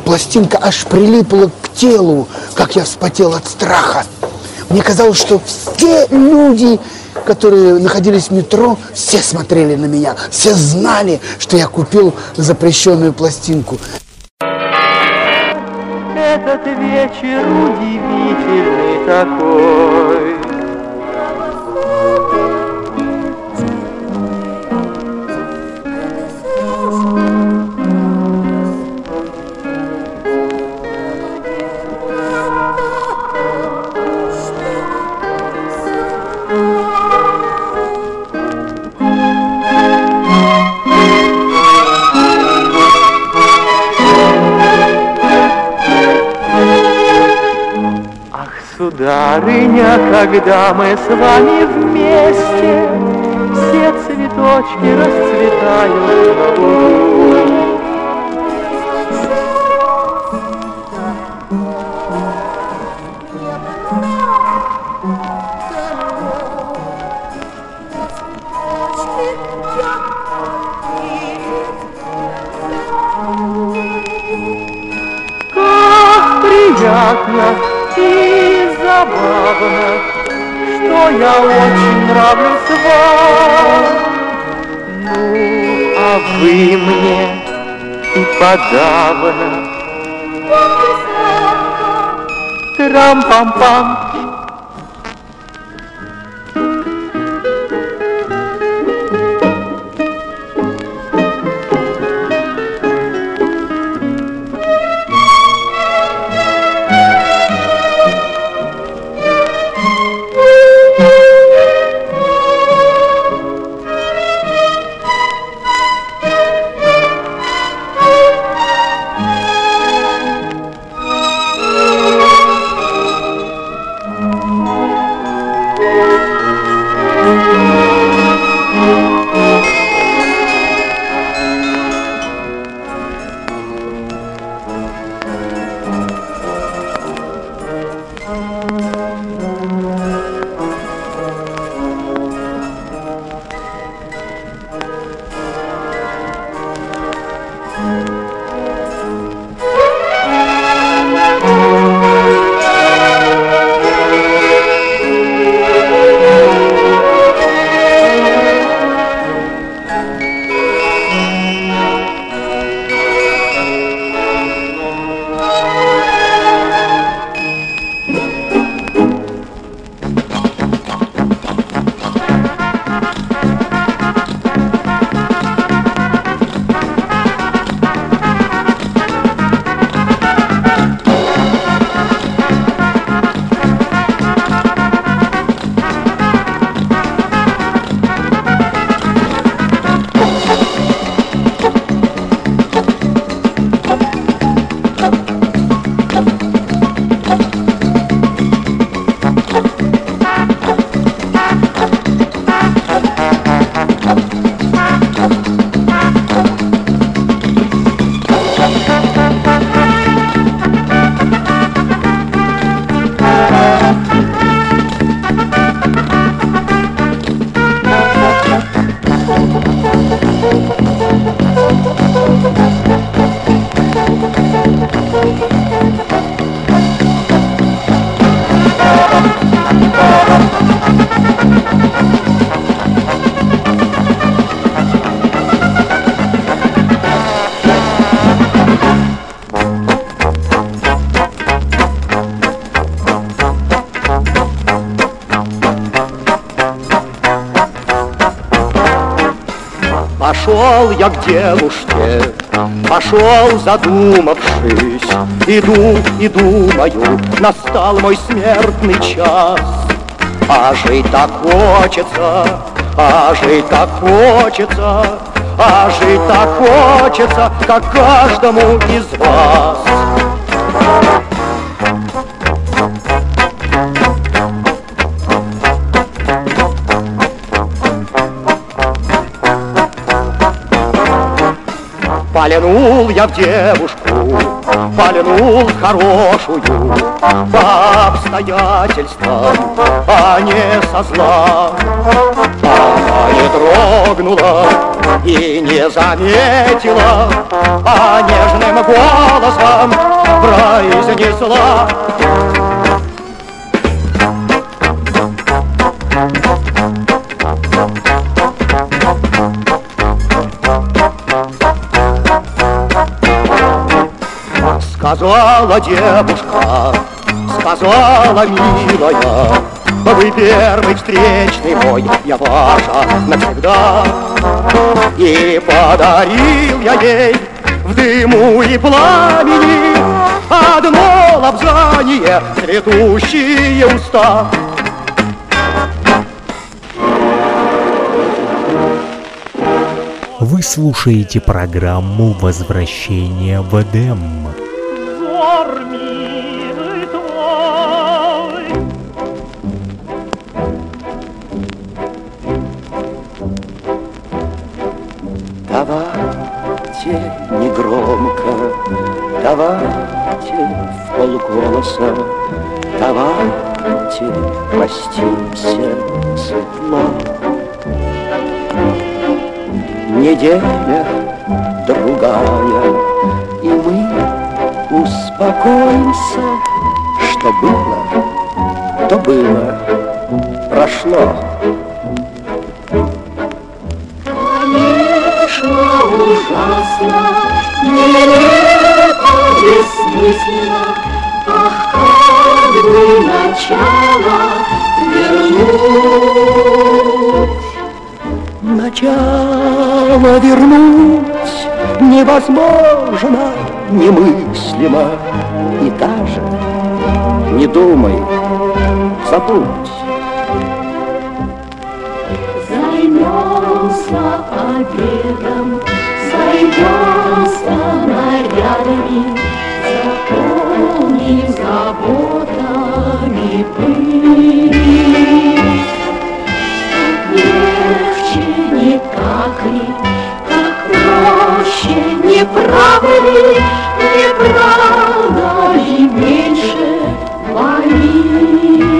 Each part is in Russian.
пластинка аж прилипла к телу, как я вспотел от страха. Мне казалось, что все люди, которые находились в метро, все смотрели на меня, все знали, что я купил запрещенную пластинку. Этот вечер удивительный такой. Сударыня, когда мы с вами вместе, Все цветочки расцветают. Как приятно забавно, что я очень нравлюсь вам. Ну, а вы мне и подавно. Трам-пам-пам, Пошел я к девушке, пошел задумавшись, Иду и думаю, настал мой смертный час. А жить так хочется, а жить так хочется, а жить так хочется, как каждому из вас. Полянул я в девушку, полянул хорошую. По обстоятельствам, а не со зла. Она не дрогнула и не заметила А нежным голосом произнесла Сказала девушка, сказала милая, Вы первый встречный мой, я ваша навсегда. И подарил я ей в дыму и пламени Одно лапзание, цветущие уста. Вы слушаете программу «Возвращение в Эдем». Взор милый твой Давайте негромко, давайте в полголоса, давайте простимся светло. Неделя другая, успокоимся, что было, то было, прошло. Конечно, ужасно, нелепо, бессмысленно, Ах, как бы начало вернуть. Начало вернуть невозможно, немыслимо, И даже не думай, забудь. Займемся обедом, сойдемся нарядами, Заполним заботами пыль. Легче не так ли, как проще, не правда ли, не правда ли меньше болит?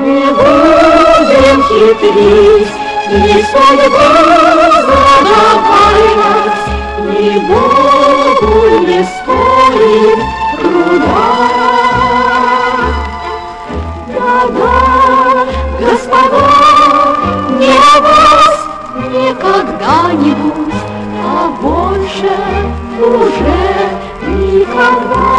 Не будем хитрить и судьбу загадывать, Ни Богу не стоит когда-нибудь, а больше уже никогда.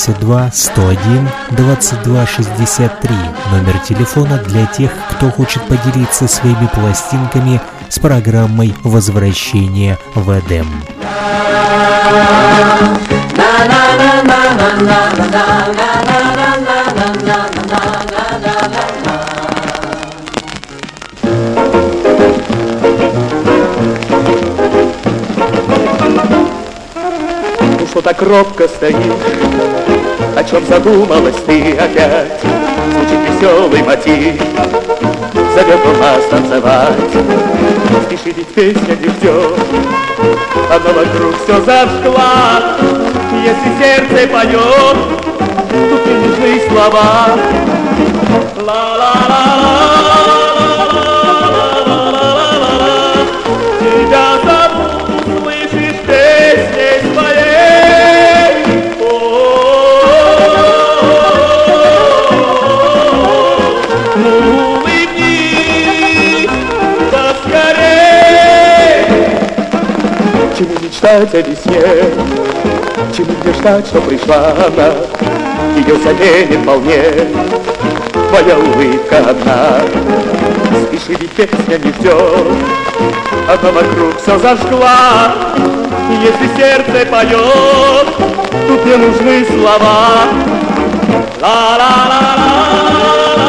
8072 101 22 63 номер телефона для тех, кто хочет поделиться своими пластинками с программой «Возвращение в Эдем». Ну что так робко стоишь? О чем задумалась ты опять? Звучит веселый мотив Зовет у нас танцевать Спеши, ведь песня не ждет Она вокруг все зажгла Если сердце поет Тут и нужны слова. Ла-ла-ла-ла мечтать о весне, Чем мне ждать, что пришла она, Ее заменит вполне твоя улыбка одна. Спеши, ведь песня не ждет, Она вокруг все зажгла, Если сердце поет, Тут не нужны слова. Ла-ла-ла-ла.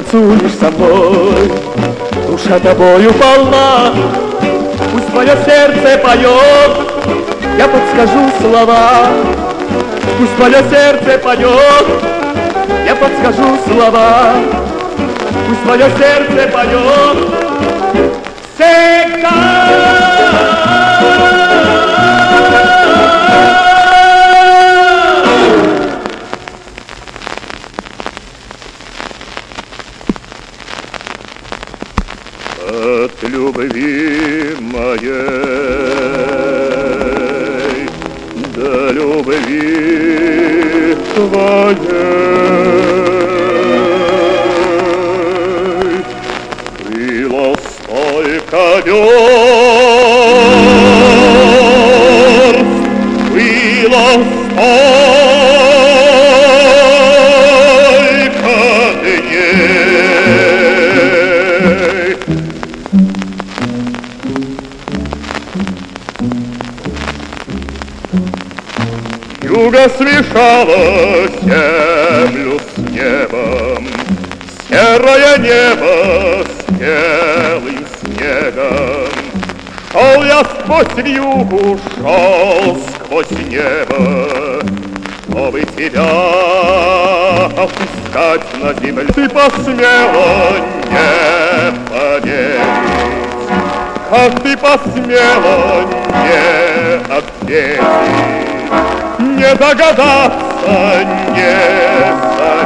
Танцуешь со мной, душа тобою полна, Пусть мое сердце поет, я подскажу слова. Пусть мое сердце поет, я подскажу слова. Пусть мое сердце поет всегда. Юго смешало землю с небом, Серое небо с белым снегом. Шел я сквозь вьюгу, шел сквозь небо, Чтобы тебя опускать на землю. Ты посмела не поверить, Как ты посмела не ответить, не догадаться, не заметить,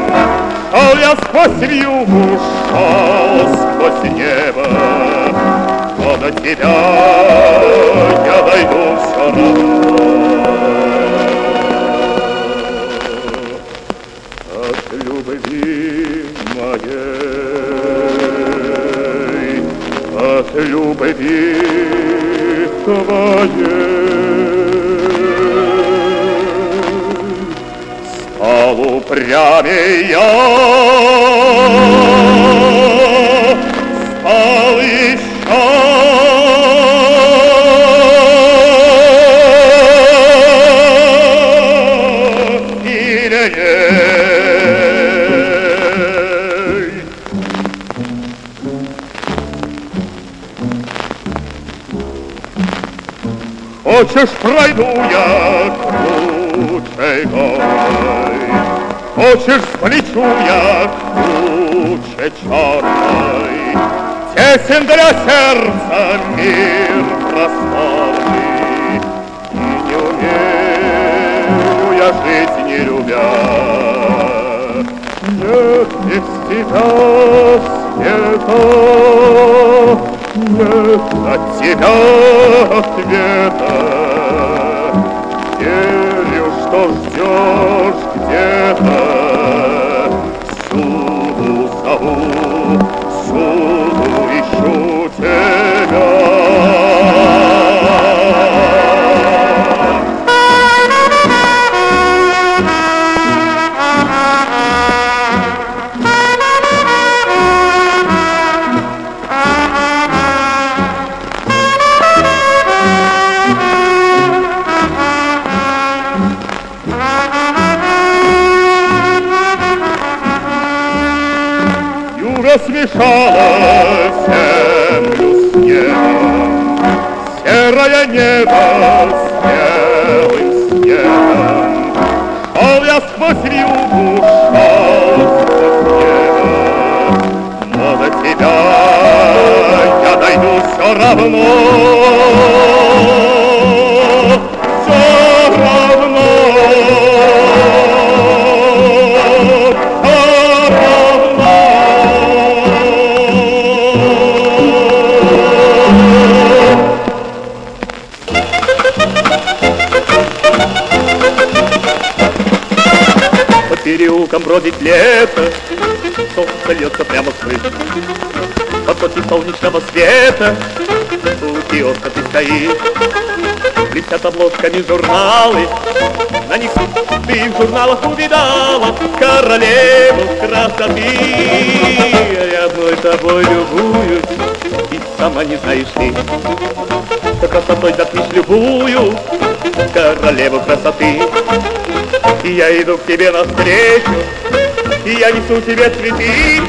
Шел я сквозь вьюгу, шел сквозь небо, Но до тебя я дойду все равно. От любви моей, от любви твоей. Стал упрямее стал еще сильней. Хочешь, пройду я круче горой, Хочешь, полечу я круче черной, Тесен для сердца мир просторный, И не умею я жить, не любя. Нет без тебя света, нет от тебя Переулкам бродит лето, солнце льется прямо с крыш. Потоки солнечного света, у киоска ты стоишь. Блестят обложками журналы, на них ты в журналах увидала королеву красоты. Я одной тобой любуюсь, и сама не знаешь ты, что красотой затмишь любую королеву красоты. И я иду к тебе навстречу, и я несу тебе цветы,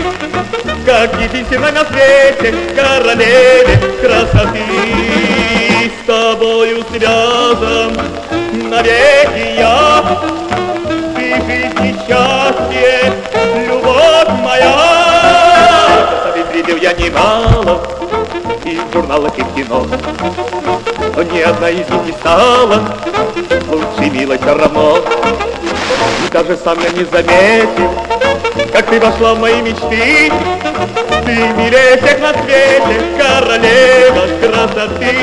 как единственной на свете королеве красоты. С тобою связан навеки я, ты жизнь и счастье, любовь моя. Красоты видел я немало, и в журналах, и в кино, но ни одна из них не стала лучше, все равно. И даже сам я не заметил, как ты вошла в мои мечты. Ты милее всех на свете, королева красоты.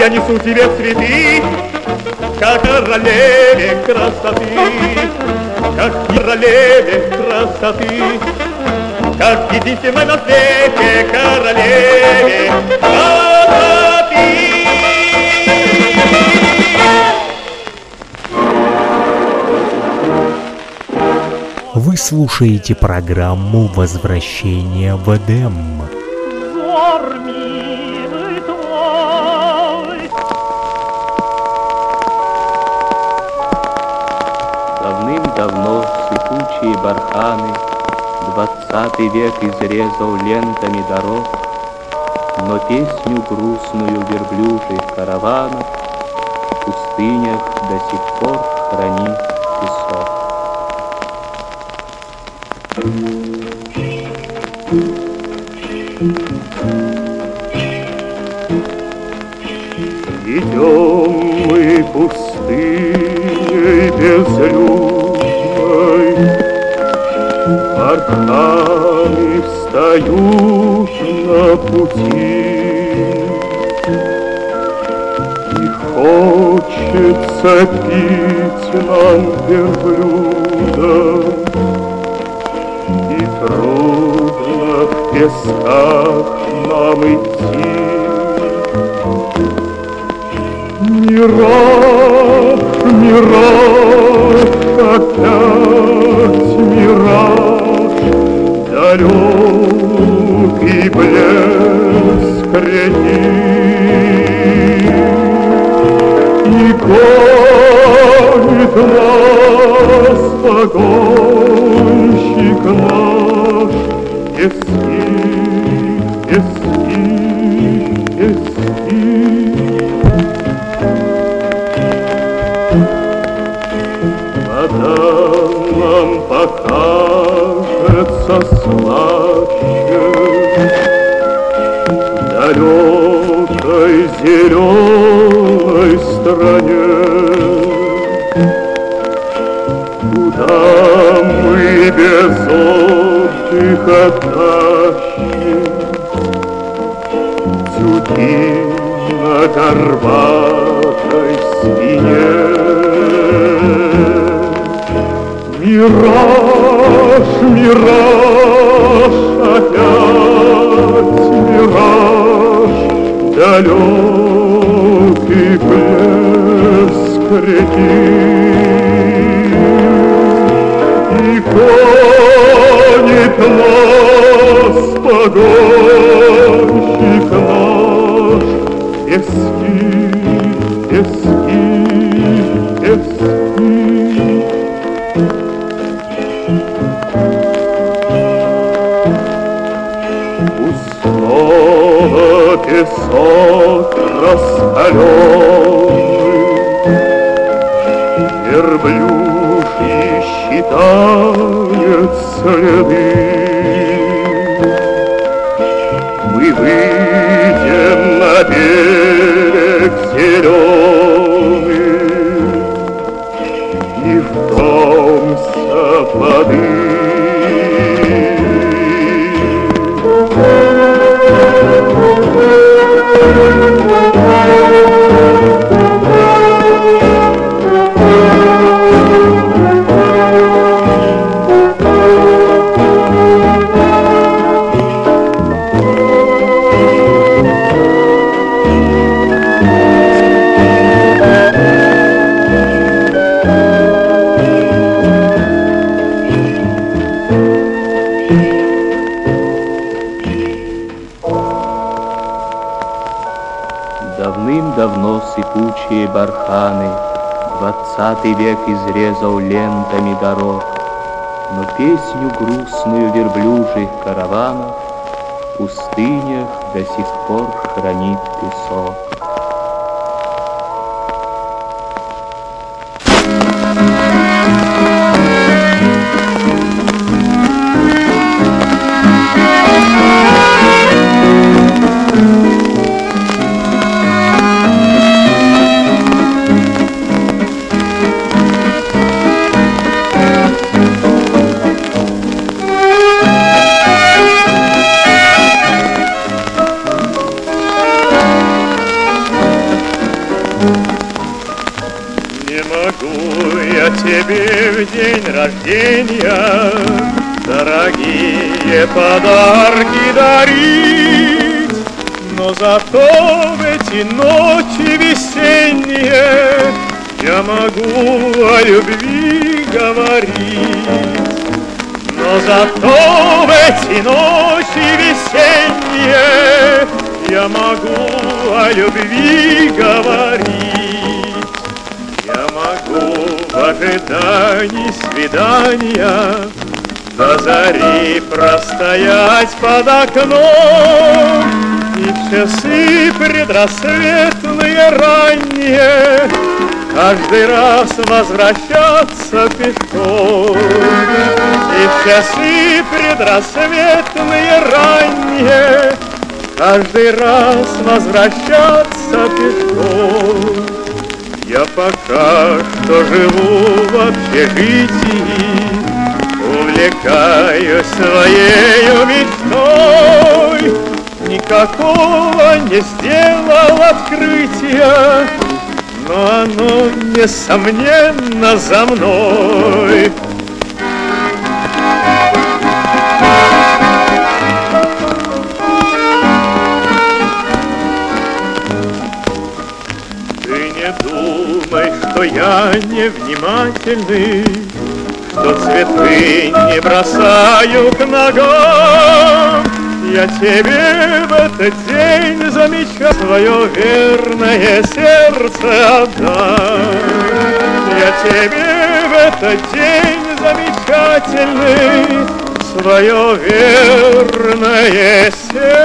Я несу тебе цветы, как королеве красоты, как королеве красоты, как единственной на свете королеве красоты. Вы слушаете программу «Возвращение в Эдем». век изрезал лентами дорог, Но песню грустную верблюжьих караванов В пустынях до сих пор хранит песок. Идем мы пустыней без любви, Барханы встают на пути. И хочется пить нам верблюда, И трудно в песках нам идти. Мираж, мираж, опять мираж, Далекий блеск реки. И гонит нас погонщик наш, Пески, пески, слаще В далекой зеленой стране. Куда мы без отдыха тащим? Тюки на горбатой спине. Мираж, мираж, далекий блеск. И гонит нас погонщик наш, пески, считает следы. Мы выйдем на берег зеленый песню грустную верблюжьих караванов В пустынях до сих пор хранит песок. Дарить Но зато в эти ночи весенние Я могу о любви говорить. Но зато в эти ночи весенние Я могу о любви говорить. Я могу в ожидании свидания До зари простоять под окном И в часы предрассветные ранние Каждый раз возвращаться пешком И в часы предрассветные ранние каждый раз возвращаться пешком. Я пока что живу в общежитии, Увлекаюсь своей мечтой. Никакого не сделал открытия, Но оно, несомненно, за мной. что я невнимательный, Что цветы не бросаю к ногам. Я тебе в этот день замечаю свое верное сердце отдам. Я тебе в этот день замечательный свое верное сердце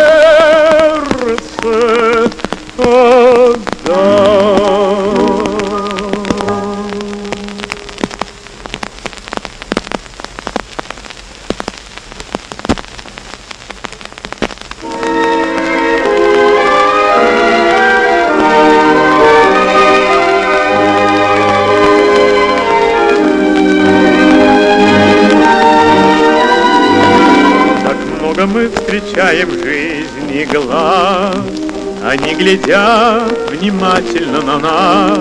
глядят внимательно на нас,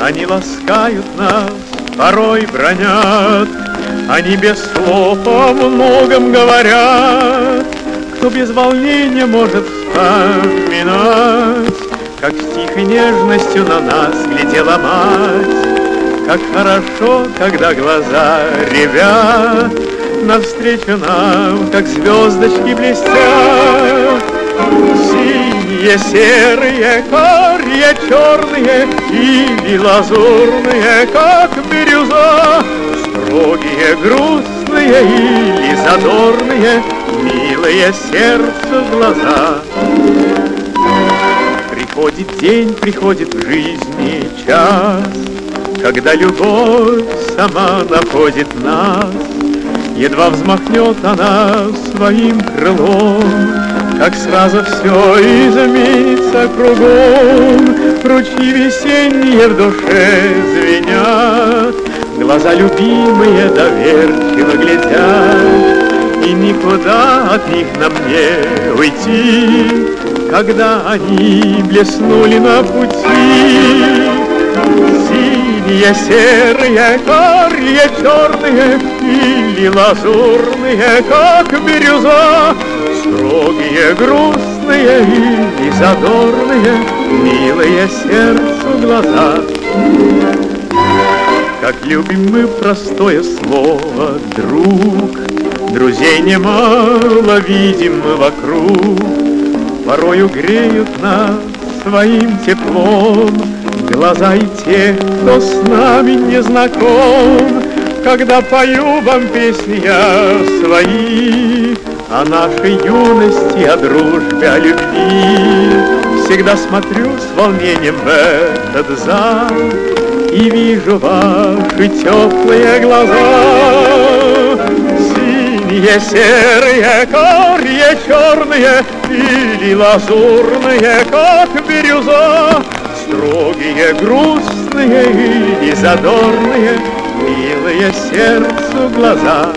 Они ласкают нас, порой бронят, Они без слов о многом говорят, Кто без волнения может вспоминать, Как с тихой нежностью на нас глядела мать, Как хорошо, когда глаза ревят, навстречу нам, как звездочки блестят. Синие, серые, карие, черные или лазурные, как бирюза, строгие, грустные или задорные, милые сердцу глаза. Приходит день, приходит в жизни час, когда любовь сама находит нас, Едва взмахнет она своим крылом, Как сразу все изменится кругом. Ручьи весенние в душе звенят, Глаза любимые доверчиво глядят, И никуда от них нам не уйти, Когда они блеснули на пути. Синие, серые, карие, черные Или лазурные, как бирюза Строгие, грустные или задорные Милые сердцу глаза. Как любим мы простое слово «друг» Друзей немало видим мы вокруг. Порою греют нас своим теплом Глаза и те, кто с нами не знаком, Когда пою вам песни я свои О нашей юности, о дружбе, о любви. Всегда смотрю с волнением в этот зал И вижу ваши теплые глаза. Синие, серые, карие, черные Или лазурные, как бирюза, Строгие, грустные и задорные, Милые сердцу глаза.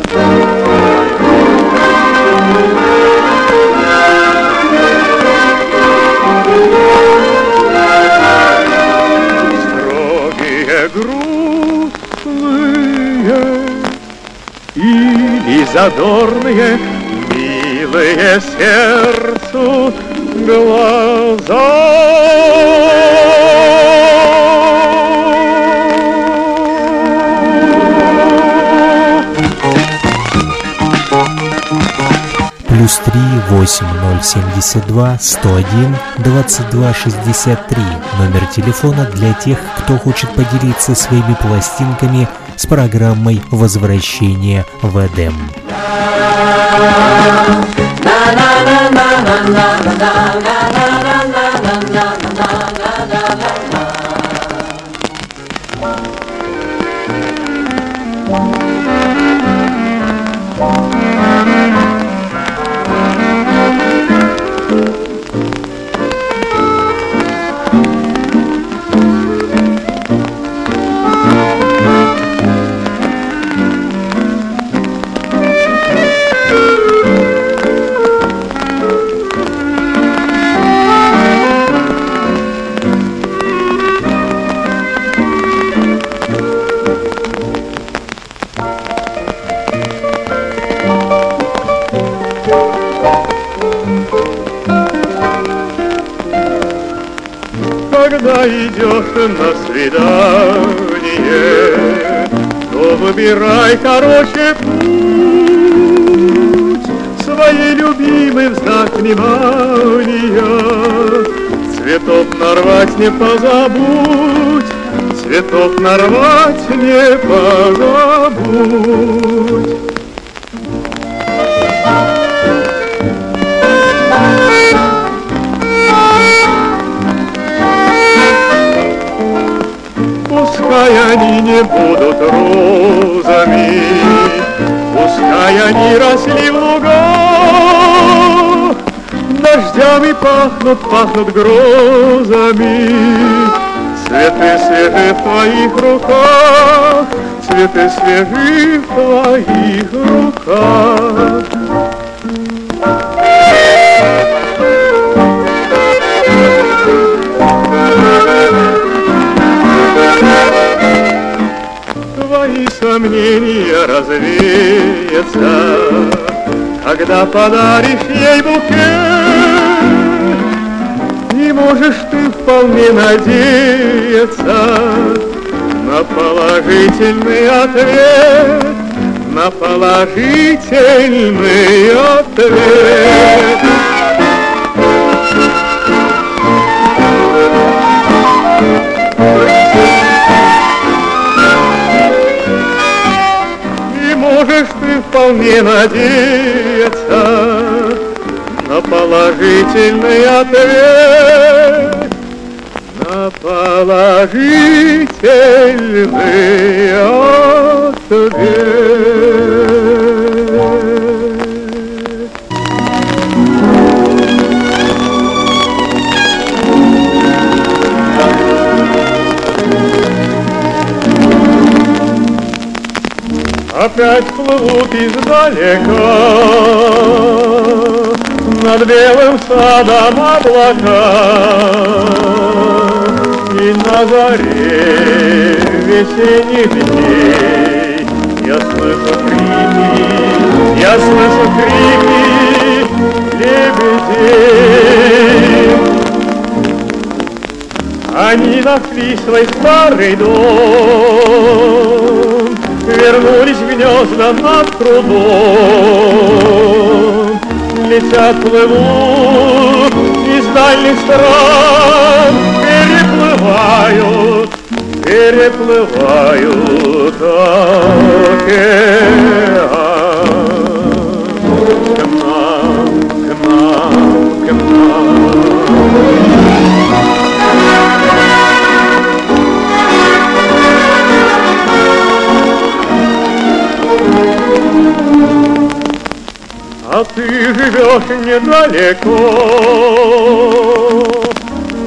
Задорные, Милые сердцу глаза. плюс 3 8072 101 2263 номер телефона для тех, кто хочет поделиться своими пластинками с программой возвращения в Эдем. идешь короче путь, своей любимый в знак внимания. Цветов нарвать не позабудь, цветов нарвать не позабудь. Пускай они не будут розами, Пускай они росли в лугах, Дождями пахнут, пахнут грозами. Цветы свежи в твоих руках, Цветы свежи в твоих руках. Сомнения развеются, Когда подаришь ей букет, И можешь ты вполне надеяться На положительный ответ, На положительный ответ. Вполне надеяться на положительный ответ, на положительный ответ. Опять плывут издалека. Над белым садом облака. И на заре весенних дней Я слышу крики, я слышу крики лебедей. Они нашли свой старый дом, Вернулись в гнезда над прудом. Летят, плывут из дальних стран, Переплывают, переплывают океан. А ты живешь недалеко,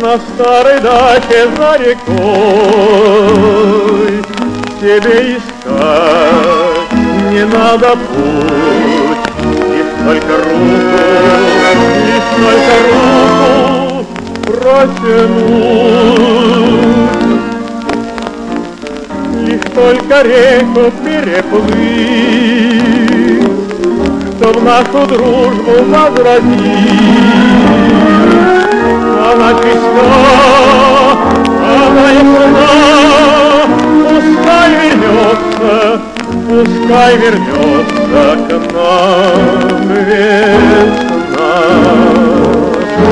на старой даче за рекой. Тебе искать не надо путь, лишь только руку, лишь только руку протянуть. Лишь только реку переплыть, Чтоб нашу дружбу возродить. Она чиста, она ясна, пускай вернется, пускай вернется к нам весна. К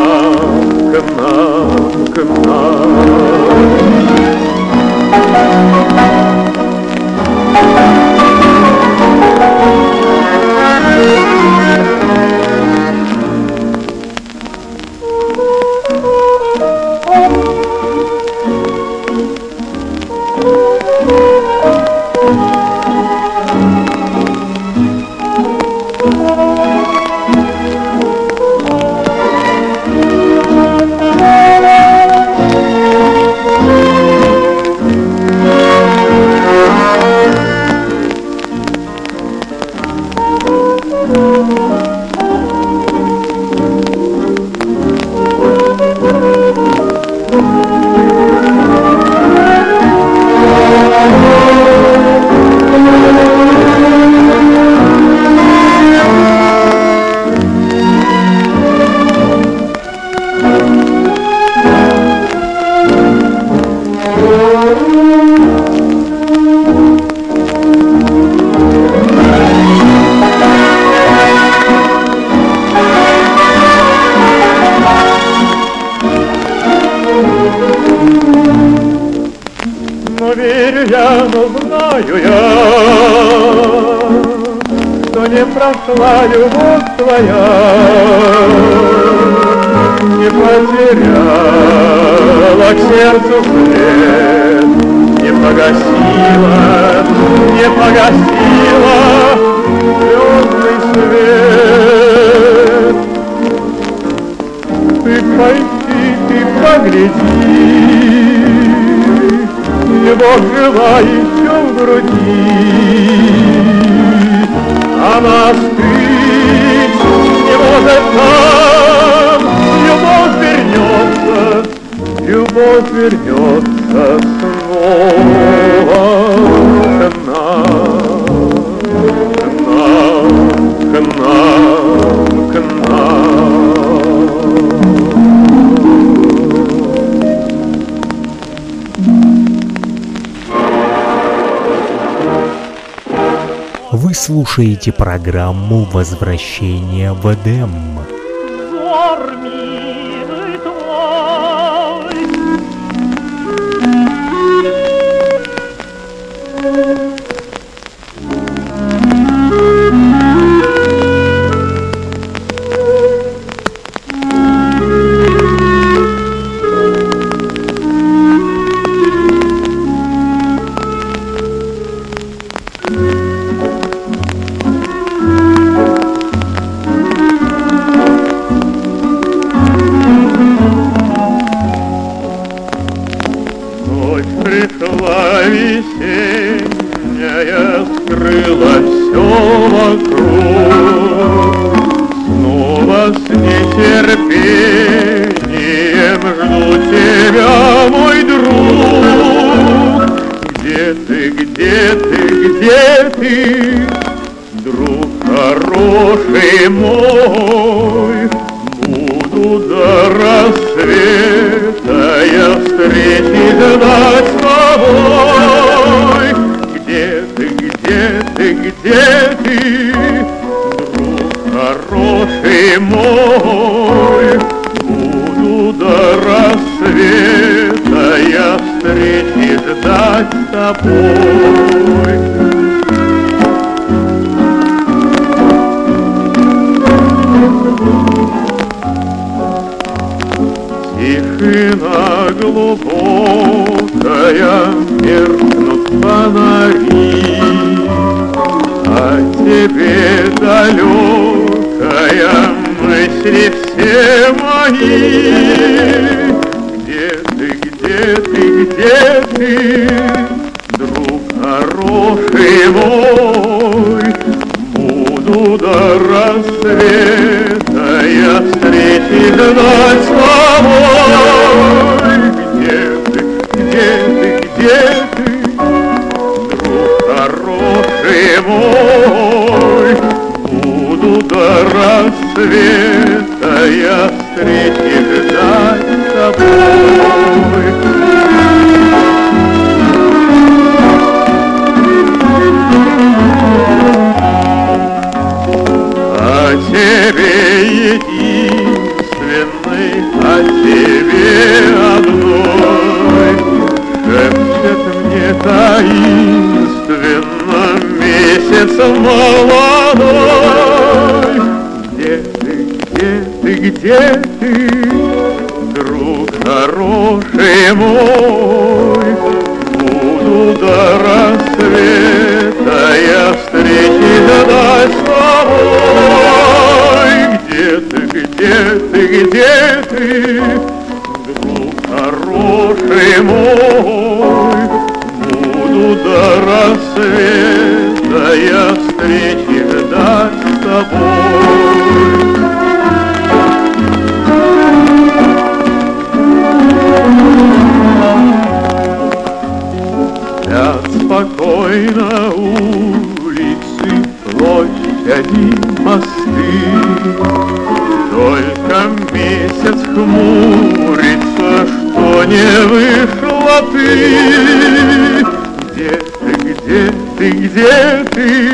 нам, к нам, к нам. Прошла любовь твоя, Не потеряла к сердцу след, Не погасила, не погасила звездный свет. Ты пойди, ты погляди, любовь жива еще в груди. Она скрыть не может там, любовь вернется, любовь вернется снова слушаете программу «Возвращение в Эдем». Тебя, мой друг. Где ты, где ты, где ты, друг хороший мой? Буду до рассвета я встречи ждать с тобой. Где ты, где ты, где ты, друг хороший мой? Ждать с тобой. Тишина глубокая, меркнут фонари, А тебе далекая мысли все мои. Где ты, где ты, где друг хороший мой? Буду до рассвета я встречи ждать мосты. Только месяц хмурится, что не вышла ты. Где ты, где ты, где ты,